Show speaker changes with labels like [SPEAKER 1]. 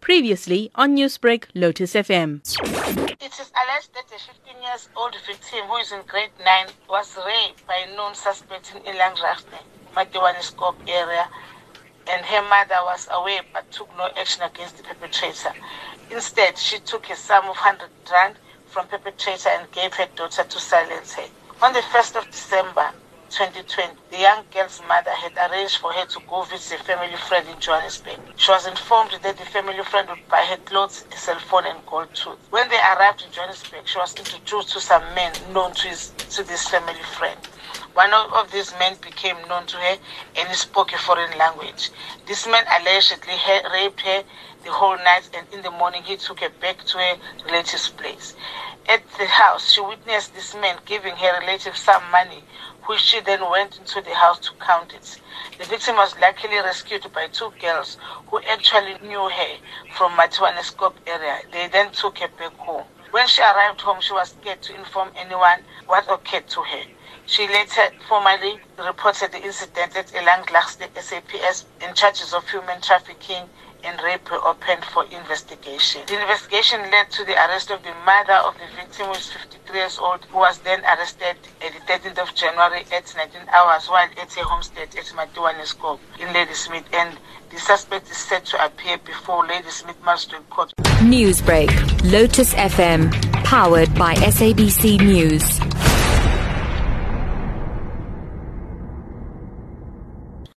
[SPEAKER 1] Previously on Newsbreak, Lotus FM.
[SPEAKER 2] It is alleged that a 15 years old victim who is in grade 9 was raped by a known suspect in Elandslagte, Matiwaneskop area, and her mother was aware but took no action against the perpetrator. Instead, she took a sum of 100 rand from perpetrator and gave her daughter to silence her. On the 1st of December, 2020, the young girl's mother had arranged for her to go visit a family friend in Johannesburg. She was informed that the family friend would buy her clothes, a cell phone, and gold tooth. When they arrived in Johannesburg, she was introduced to some men known to, his, to this family friend. One of these men became known to her and he spoke a foreign language. This man allegedly raped her the whole night and in the morning he took her back to her relative's place. At the house, she witnessed this man giving her relative some money which she then went into the house to count it. The victim was luckily rescued by two girls who actually knew her from Matiwaneskop area. They then took her back home. When she arrived home, she was scared to inform anyone what occurred to her. She later formally reported the incident at Elang State SAPS in charges of human trafficking and rape were opened for investigation. The investigation led to the arrest of the mother of the victim, who is 53 years old, who was then arrested at the 13th of January at 19 hours while at a homestead at Matiwaneskop in Ladysmith. And the suspect is set to appear before Ladysmith Magistrate Court.
[SPEAKER 3] Newsbreak, Lotus FM, powered by SABC News.